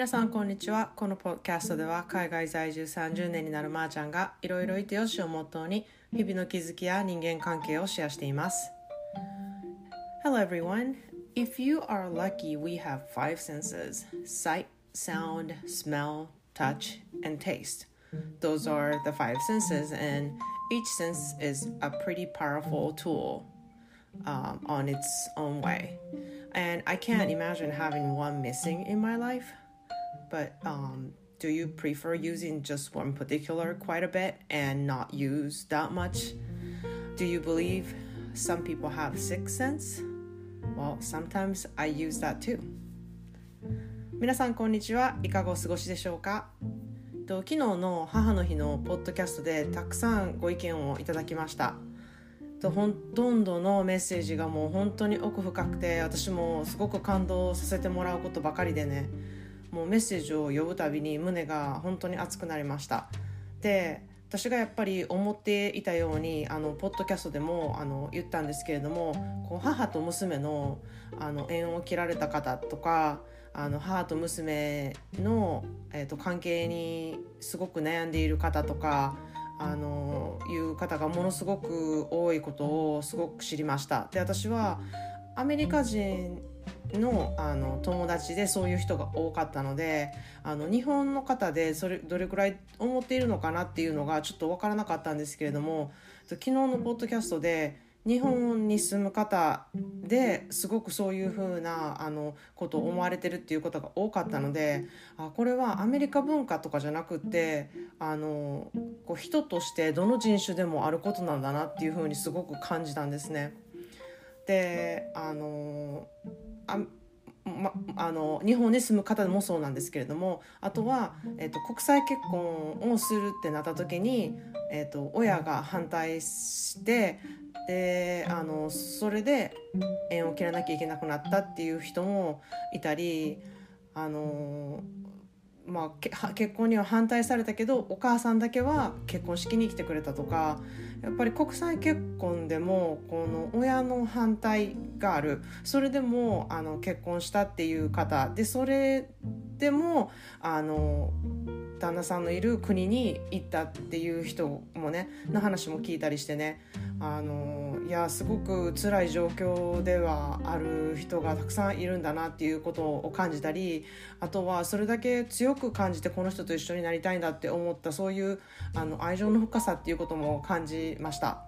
皆さんこんにちはこのポッドキャストでは海外在住30年になるまーちゃんがいろいろいてよしをモットーに日々の気づきや人間関係をシェアしています Hello everyone If you are lucky we have five senses sight, sound, smell, touch, and taste Those are the five senses and each sense is a pretty powerful tool um, on its own way and I can't imagine having one missing in my life But um, do you prefer using just one particular quite a bit and not use that much? Do you believe some people have sixth sense? Well, sometimes I use that too. 皆さんこんにちはいかがお過ごしでしょうかと昨日の母の日のポッドキャストでたくさんご意見をいただきましたとほとんどのメッセージがもう本当に奥深くて私もすごく感動させてもらうことばかりでねもうメッセージを読むたびに胸が本当に熱くなりました。で私がやっぱり思っていたようにあのポッドキャストでもあの言ったんですけれどもこう母と娘のあの縁を切られた方とかあの母と娘の、えーと、関係にすごく悩んでいる方とかあのいう方がものすごく多いことをすごく知りました。で私はアメリカ人のあの友達でそういう人が多かったのであの日本の方でそれどれくらい思っているのかなっていうのがちょっと分からなかったんですけれども昨日のポッドキャストで日本に住む方ですごくそういうふうなあのことを思われてるっていうことが多かったのであこれはアメリカ文化とかじゃなくってあのこう人としてどの人種でもあることなんだなっていうふうにすごく感じたんですね。であのあま、あの日本に住む方もそうなんですけれどもあとは、えーと、国際結婚をするってなった時に、えーと、と親が反対してであのそれで縁を切らなきゃいけなくなったっていう人もいたりあのまあ、結婚には反対されたけどお母さんだけは結婚式に来てくれたとかやっぱり国際結婚でもこの親の反対がある。それでもあの結婚したっていう方。でそれでもあの旦那さんのいる国に行ったっていう人もねの話も聞いたりしてねあのいやすごく辛い状況ではある人がたくさんいるんだなっていうことを感じたりあとはそれだけ強く感じてこの人と一緒になりたいんだって思ったそういうあの愛情の深さっていうことも感じました。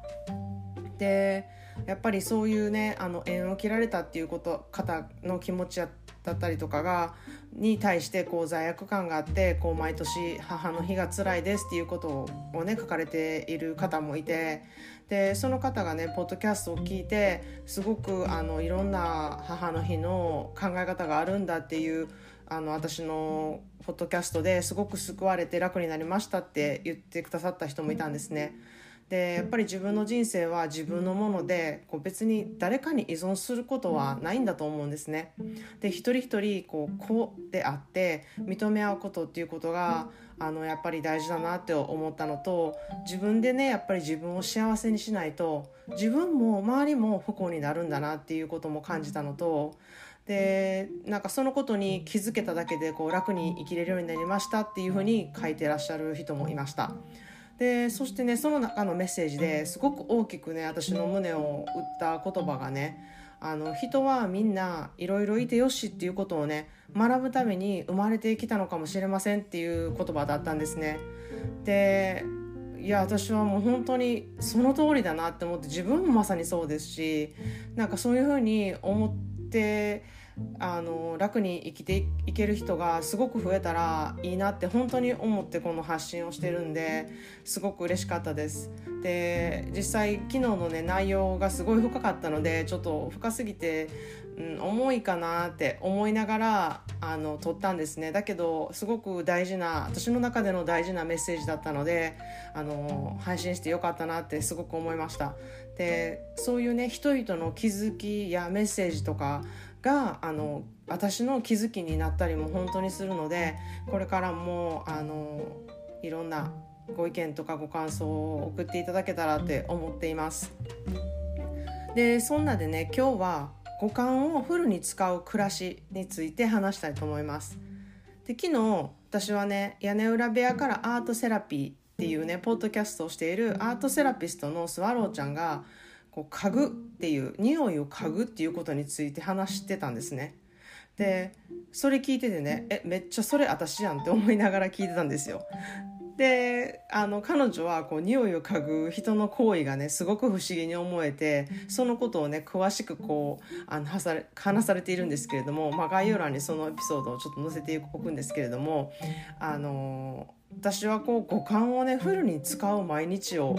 でやっぱりそういうねあの縁を切られたっていうこと方の気持ちだったりとかがに対してこう罪悪感があってこう毎年母の日が辛いですっていうことをね書かれている方もいてでその方がねポッドキャストを聞いてすごくあのいろんな母の日の考え方があるんだっていうあの私のポッドキャストですごく救われて楽になりましたって言ってくださった人もいたんですね。でやっぱり自分の人生は自分のものでこう別に誰かに依存することはないんだと思うんですね。で一人一人こう子であって認め合うことっていうことがあのやっぱり大事だなって思ったのと自分でねやっぱり自分を幸せにしないと自分も周りも不幸になるんだなっていうことも感じたのとでなんかそのことに気づけただけでこう楽に生きれるようになりましたっていうふうに書いてらっしゃる人もいました。でそしてねその中のメッセージですごく大きくね私の胸を打った言葉がねあの人はみんないろいろいてよしっていうことをね学ぶために生まれてきたのかもしれませんっていう言葉だったんですね。でいや私はもう本当にその通りだなって思って自分もまさにそうですしなんかそういうふうに思ってあの楽に生きていける人がすごく増えたらいいなって本当に思ってこの発信をしてるんですごく嬉しかったです。で実際昨日のね内容がすごい深かったのでちょっと深すぎて、うん、重いかなって思いながらあの撮ったんですね。だけどすごく大事な私の中での大事なメッセージだったのであの配信してよかったなってすごく思いました。でそういうね人々の気づきやメッセージとかがあの私の気づきになったりも本当にするのでこれからもあのいろんなご意見とかご感想を送っていただけたらって思っています。でそんなでね今日は五感をフルに使う暮らしについて話したいと思います。で昨日私はね屋根裏部屋からアートセラピーっていうねポッドキャストをしているアートセラピストのスワローちゃんがこう嗅ぐっていう匂いを嗅ぐっていうことについて話してたんですね。でそれ聞いててねえめっちゃそれ私やんって思いながら聞いてたんですよ。であの彼女はこう匂いを嗅ぐ人の行為がねすごく不思議に思えてそのことをね詳しくこうあの話されているんですけれども、まあ、概要欄にそのエピソードをちょっと載せておくんですけれどもあの私はこう五感をねフルに使う毎日を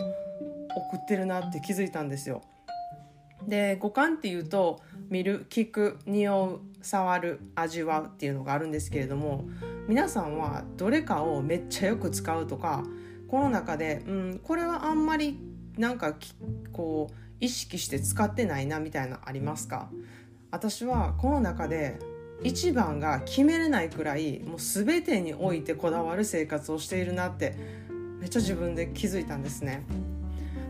送ってるなって気づいたんですよ。で五感っていうと見る聞く匂う触る味わうっていうのがあるんですけれども皆さんはどれかをめっちゃよく使うとかこの中で、うん、これはあんまりなんかこう意識して使ってないなみたいなありますか？私はこの中で一番が決めれないくらいもう全てにおいてこだわる生活をしているなってめっちゃ自分で気づいたんですね。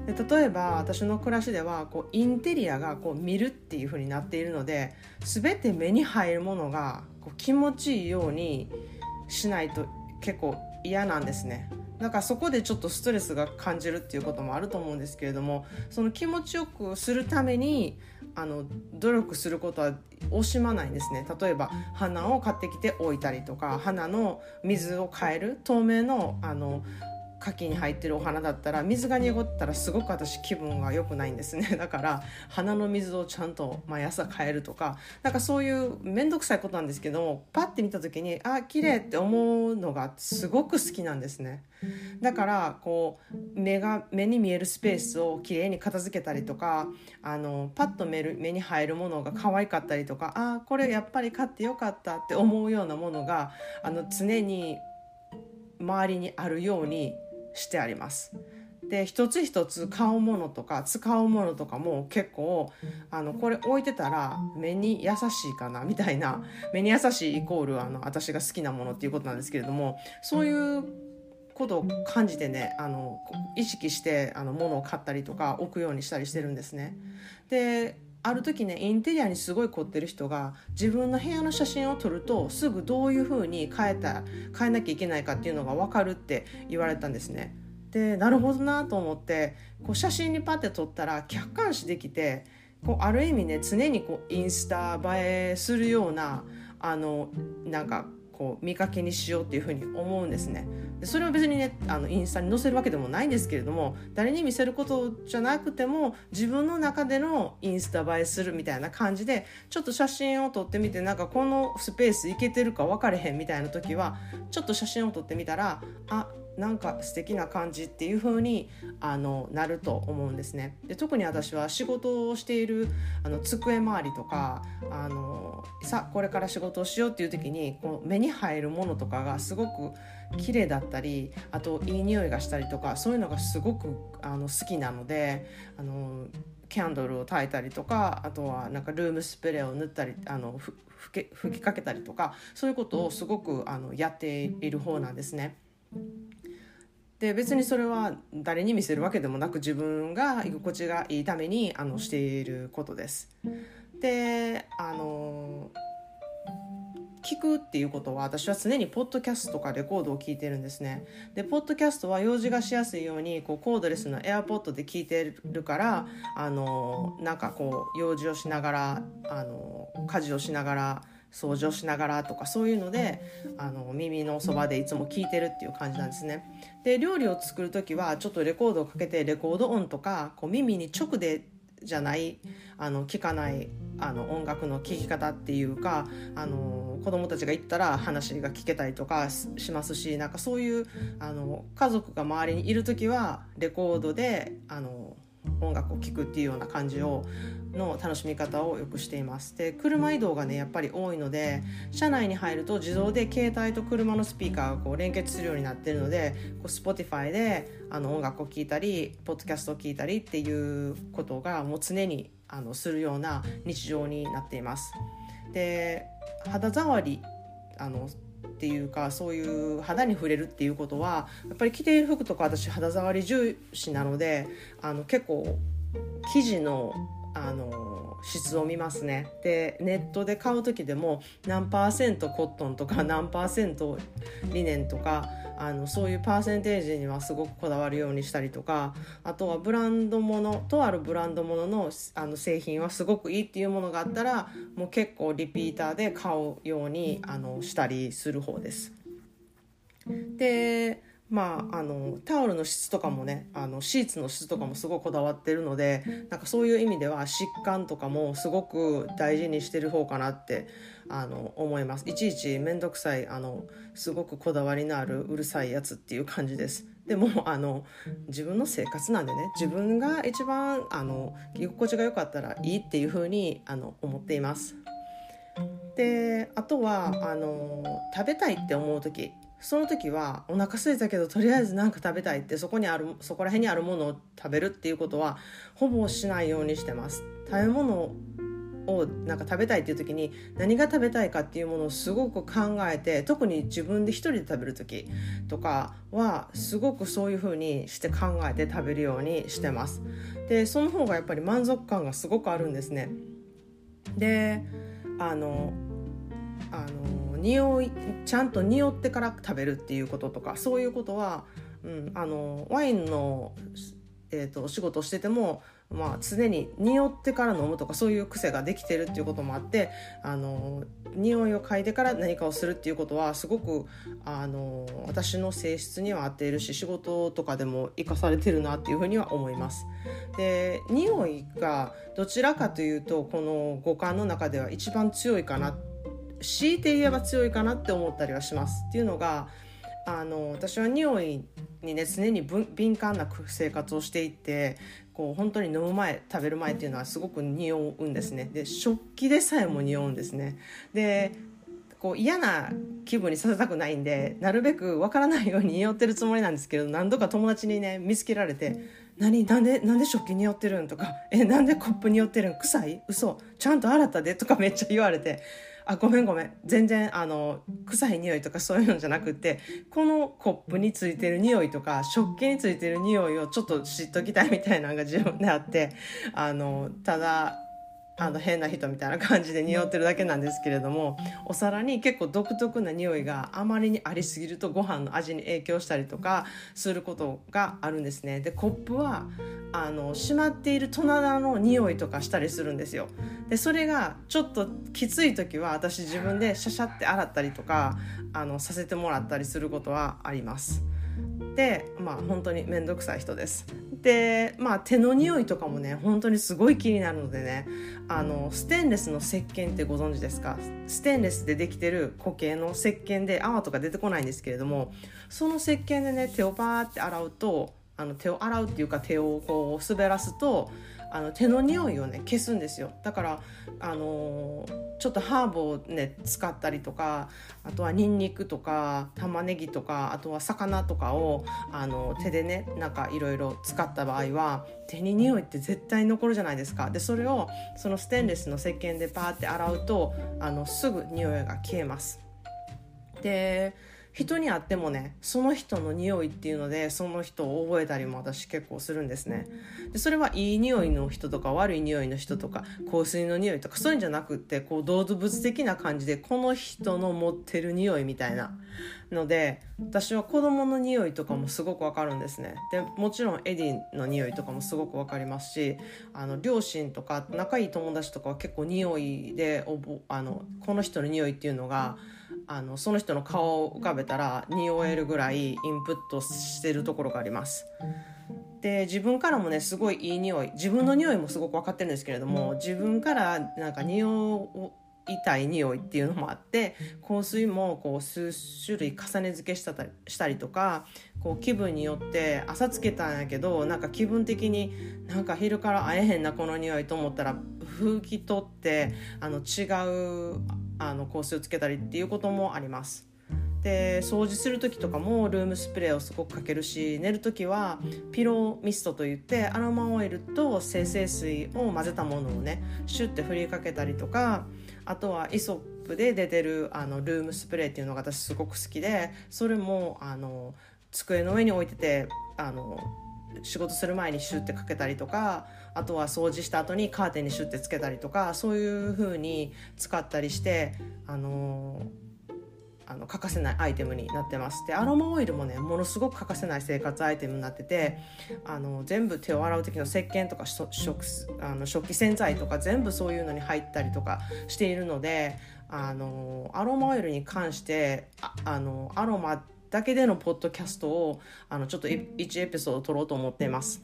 で例えば私の暮らしではこうインテリアがこう見るっていう風になっているので全て目に入るものがこう気持ちいいようにしないと結構嫌なんですね。だからそこでちょっとストレスが感じるっていうこともあると思うんですけれどもその気持ちよくするためにあの努力することは惜しまないんですね例えば花を買ってきて置いたりとか花の水を変える透明のあの牡蠣に入ってるお花だったら水が濁ったらすごく私気分が良くないんですね。だから花の水をちゃんと毎朝変えるとかなんかそういう面倒くさいことなんですけどもパッて見た時にあ綺麗って思うのがすごく好きなんですね。だからこう目が目に見えるスペースをきれいに片付けたりとかあのパッと目目に入るものが可愛かったりとかあこれやっぱり買ってよかったって思うようなものがあの常に周りにあるようにしてあります。で一つ一つ買うものとか使うものとかも結構あのこれ置いてたら目に優しいかなみたいな目に優しいイコールあの私が好きなものっていうことなんですけれどもそういうことを感じてねあの意識してあの物を買ったりとか置くようにしたりしてるんですね。である時ねインテリアにすごい凝ってる人が自分の部屋の写真を撮るとすぐどういう風に変えた変えなきゃいけないかっていうのが分かるって言われたんですね。でなるほどなと思ってこう写真にパッて撮ったら客観視できてこうある意味ね常にこうインスタ映えするようなあのなんかこう見かけにしようっていうふうに思うんですね。でそれは別にねあのインスタに載せるわけでもないんですけれども誰に見せることじゃなくても自分の中でのインスタ映えするみたいな感じでちょっと写真を撮ってみてなんかこのスペースいけてるか分かれへんみたいな時はちょっと写真を撮ってみたらあなんか素敵な感じっていう風にあになると思うんですね。で特に私は仕事をしているあの机周りとかあのさこれから仕事をしようっていう時にこう目に入るものとかがすごく綺麗だったりあといい匂いがしたりとかそういうのがすごくあの好きなのであのキャンドルを焚いたりとかあとはなんかルームスプレーを塗ったりあの吹きかけたりとかそういうことをすごくあのやっている方なんですね。で別にそれは誰に見せるわけでもなく自分が居心地がいいためにあのしていることです。であの聞くっていうことは私は常にポッドキャストとかレコードを聞いてるんですね。でポッドキャストは用事がしやすいようにこうコードレスのエアポッドで聞いてるからあのなんかこう用事をしながらあの家事をしながら掃除をしながらとかそういうのであの耳のそばでいつも聞いてるっていう感じなんですね。で料理を作る時はちょっとレコードをかけてレコード音とかこう耳に直でじゃないあの聞かないあの音楽の聴き方っていうかあの子供たちが行ったら話が聞けたりとかしますしなんかそういうあの家族が周りにいる時はレコードであの音楽を聴くっていうような感じをの楽しみ方をよくしています。で車移動がねやっぱり多いので車内に入ると自動で携帯と車のスピーカーがこう連結するようになってるのでこう Spotify であの音楽を聴いたりポッドキャストを聴いたりっていうことがもう常にあのするような日常になっています。で肌触りあのっていうかそういう肌に触れるっていうことはやっぱり着ている服とか私肌触り重視なのであの結構生地のあの質を見ますねでネットで買う時でも何パーセントコットンとか 何パーセントリネンとかあのそういうパーセンテージにはすごくこだわるようにしたりとかあとはブランドものとあるブランドもののあの製品はすごくいいっていうものがあったらもう結構リピーターで買うようにあのしたりする方です。でまあ、あのタオルの質とかもねあのシーツの質とかもすごいこだわってるのでなんかそういう意味では疾患とかもすごく大事にしてる方かなってあの思います。いちいち面倒くさいあのすごくこだわりのあるうるさいやつっていう感じです。でもあの自分の生活なんでね自分が一番あの着心地が良かったらいいっていうふうにあの思っています。であとはあの食べたいって思う時その時はお腹空いたけどとりあえず何か食べたいってそこにあるそこら辺にあるものを食べるっていうことはほぼしないようにしてます。食べ物をなんか食べたいっていう時に何が食べたいかっていうものをすごく考えて特に自分で一人で食べる時とかはすごくそういう風にして考えて食べるようにしてます。でその方がやっぱり満足感がすごくあるんですね。であのあの匂いちゃんと匂ってから食べるっていうこととかそういうことは、うん、あのワインの、えーと、仕事をしてても、まあ、常に匂ってから飲むとかそういう癖ができてるっていうこともあってあの匂いを嗅いでから何かをするっていうことはすごくあの私の性質には合っているし仕事とかでも生かされてるなっていうふうには思います。で匂いがどちらかというとこの五感の中では一番強いかなって強いて言えば強いかなって思ったりはします。っていうのがあの私は匂いにね常に敏感な生活をしていてこう本当に飲む前食べる前っていうのはすごく匂うんですね。で食器でさえも匂うんですね。でこう嫌な気分にさせたくないんでなるべくわからないように匂ってるつもりなんですけど何度か友達にね見つけられて「何なんでなんで食器に寄ってるん?」とか「えなんでコップに寄ってるん？臭い？嘘。ちゃんと洗ったで」とかめっちゃ言われてあごめんごめん。全然あの臭い匂いとかそういうのじゃなくてこのコップについてる匂いとか食器についてる匂いをちょっと知っときたいみたいなのが自分であってあのただあの変な人みたいな感じで匂ってるだけなんですけれどもお皿に結構独特な匂いがあまりにありすぎるとご飯の味に影響したりとかすることがあるんですね。でコップはあの閉まっている棚の匂いとかしたりするんですよ。でそれがちょっときつい時は私自分でシャシャって洗ったりとかあのさせてもらったりすることはあります。でまあ本当に面倒くさい人です。でまあ手の匂いとかもね本当にすごい気になるのでねあのステンレスの石鹸ってご存知ですか？ステンレスでできてる固形の石鹸で泡とか出てこないんですけれどもその石鹸でね手をパーって洗うとあの手を洗うっていうか手をこう滑らすとあの手の匂いをね消すんですよ。だからあのー、ちょっとハーブをね使ったりとかあとはニンニクとか玉ねぎとかあとは魚とかをあの手でねなんかいろいろ使った場合は手に匂いって絶対残るじゃないですか。でそれをそのステンレスの石鹸でパーって洗うとあのすぐ匂いが消えます。で人に会ってもねその人の匂いっていうのでその人を覚えたりも私結構するんですね。でそれはいい匂いの人とか悪い匂いの人とか香水の匂いとかそういうんじゃなくってこう動物的な感じでこの人の持ってる匂いみたいな。ので私は子供の匂いとかもすごくわかるんですね。でもちろんエディの匂いとかもすごくわかりますしあの両親とか仲いい友達とかは結構匂いであのこの人の匂いっていうのが、うんあのその人の顔を浮かべたら匂えるぐらいインプットしてるところがあります。で自分からもねすごいいい匂い自分の匂いもすごく分かってるんですけれども自分からなんか匂いたい匂いっていうのもあって香水もこう数種類重ね付けしたしたりとかこう気分によって朝つけたんやけどなんか気分的になんか昼から会えへんなこの匂いと思ったら拭き取ってあの違うあの香水をつけたりっていうこともあります。で掃除する時とかもルームスプレーをすごくかけるし寝る時はピローミストといってアロマオイルと精製水を混ぜたものをねシュッて振りかけたりとかあとはイソップで出てるあのルームスプレーっていうのが私すごく好きでそれもあの机の上に置いててあの仕事する前にシュッてかけたりとかあとは掃除した後にカーテンにシュッてつけたりとかそういう風に使ったりしてあのあの欠かせないアイテムになってますでアロマオイルもねものすごく欠かせない生活アイテムになっててあの全部手を洗う時の石鹸とか食あの食器洗剤とか全部そういうのに入ったりとかしているのであのアロマオイルに関してああのアロマだけでのポッドキャストをあのちょっと1エピソード撮ろうと思っています。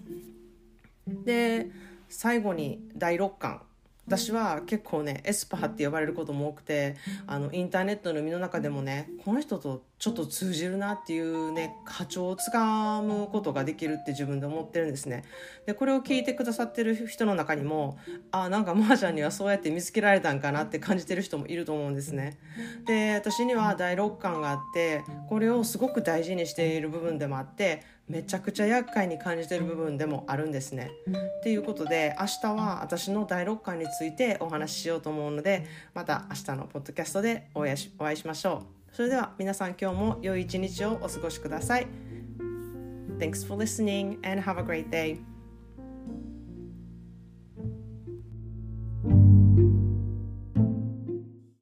で最後に第6巻。私は結構ねエスパーって呼ばれることも多くてあのインターネットの身の中でもねこの人とちょっと通じるなっていうね波長をつかむことができるって自分で思ってるんですね。でこれを聞いてくださってる人の中にもあなんかマーちゃんにはそうやって見つけられたんかなって感じてる人もいると思うんですね。で私には第6巻があってこれをすごく大事にしている部分でもあってめちゃくちゃ厄介に感じてる部分でもあるんですね。っていうことで明日は私の第6巻についてお話ししようと思うのでまた明日のポッドキャストでお会いしお会いしましょう。それでは皆さん今日も良い一日をお過ごしください。Thanks for listening and have a great day.